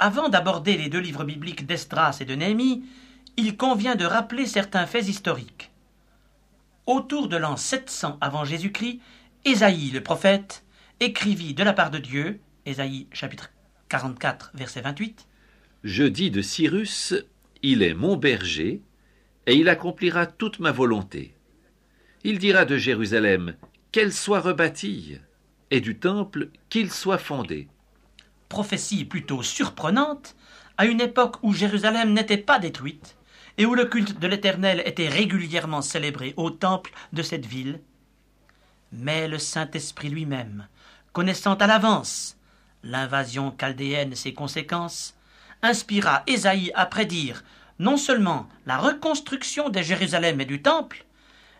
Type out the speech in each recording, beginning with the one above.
Avant d'aborder les deux livres bibliques d'Esdras et de Néhémie, il convient de rappeler certains faits historiques. Autour de l'an 700 avant Jésus-Christ, Ésaïe le prophète écrivit de la part de Dieu, Ésaïe chapitre 44 verset 28, Je dis de Cyrus, il est mon berger, et il accomplira toute ma volonté. Il dira de Jérusalem, qu'elle soit rebâtie, et du temple, qu'il soit fondé. Prophétie plutôt surprenante, à une époque où Jérusalem n'était pas détruite, et où le culte de l'Éternel était régulièrement célébré au temple de cette ville. Mais le Saint-Esprit lui-même, connaissant à l'avance l'invasion chaldéenne et ses conséquences, inspira Ésaïe à prédire non seulement la reconstruction de Jérusalem et du temple,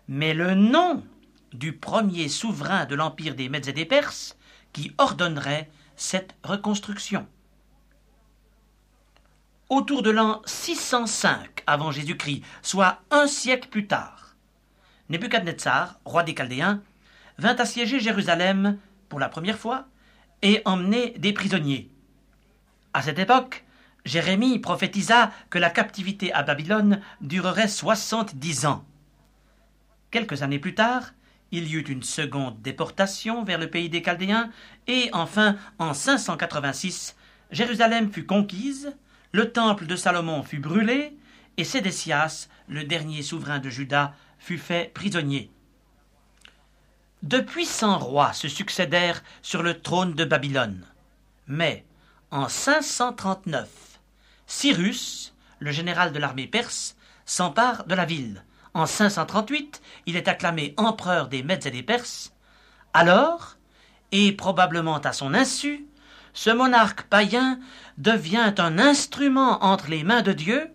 mais le nom du premier souverain de l'empire des Mèdes et des Perses qui ordonnerait cette reconstruction. Autour de l'an 605 avant Jésus-Christ, soit un siècle plus tard, Nebuchadnezzar, roi des Chaldéens, vint assiéger Jérusalem pour la première fois et emmener des prisonniers. À cette époque, Jérémie prophétisa que la captivité à Babylone durerait soixante-dix ans. Quelques années plus tard, il y eut une seconde déportation vers le pays des Chaldéens, et enfin, en 586, Jérusalem fut conquise, le temple de Salomon fut brûlé, et Sédécias, le dernier souverain de Juda, fut fait prisonnier. De puissants rois se succédèrent sur le trône de Babylone. Mais, en 539, Cyrus, le général de l'armée perse, s'empare de la ville. En 538, il est acclamé empereur des Mèdes et des Perses. Alors, et probablement à son insu, ce monarque païen devient un instrument entre les mains de Dieu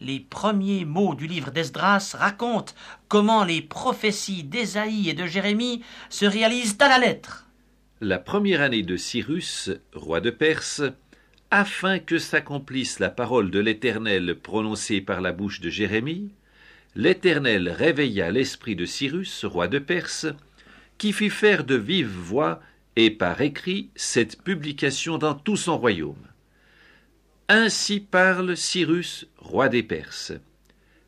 les premiers mots du livre d'Esdras racontent comment les prophéties d'Ésaïe et de Jérémie se réalisent à la lettre. La première année de Cyrus, roi de Perse, afin que s'accomplisse la parole de l'Éternel prononcée par la bouche de Jérémie, l'Éternel réveilla l'esprit de Cyrus, roi de Perse, qui fit faire de vive voix et par écrit cette publication dans tout son royaume. Ainsi parle Cyrus, roi des Perses.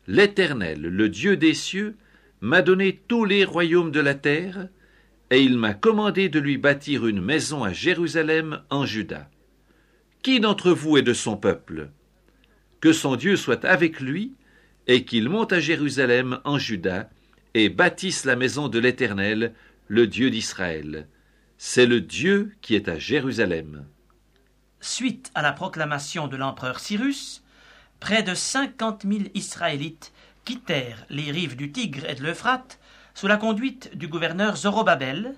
L'Éternel, le Dieu des cieux, m'a donné tous les royaumes de la terre, et il m'a commandé de lui bâtir une maison à Jérusalem en Juda. Qui d'entre vous est de son peuple? Que son Dieu soit avec lui, et qu'il monte à Jérusalem en Juda, et bâtisse la maison de l'Éternel, le Dieu d'Israël. C'est le Dieu qui est à Jérusalem suite à la proclamation de l'empereur Cyrus, près de cinquante mille Israélites quittèrent les rives du Tigre et de l'Euphrate sous la conduite du gouverneur Zorobabel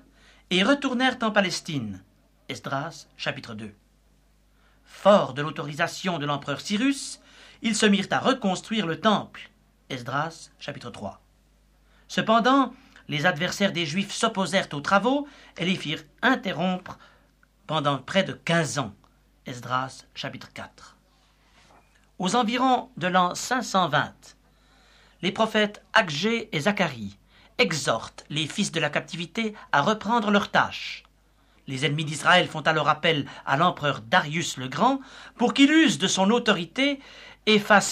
et retournèrent en Palestine. Esdras, chapitre 2. Fort de l'autorisation de l'empereur Cyrus, ils se mirent à reconstruire le temple. Esdras, chapitre 3. Cependant, les adversaires des Juifs s'opposèrent aux travaux et les firent interrompre pendant près de quinze ans. Esdras chapitre 4. Aux environs de l'an 520, les prophètes Agé et Zacharie exhortent les fils de la captivité à reprendre leurs tâches. Les ennemis d'Israël font alors appel à l'empereur Darius le Grand pour qu'il use de son autorité et fasse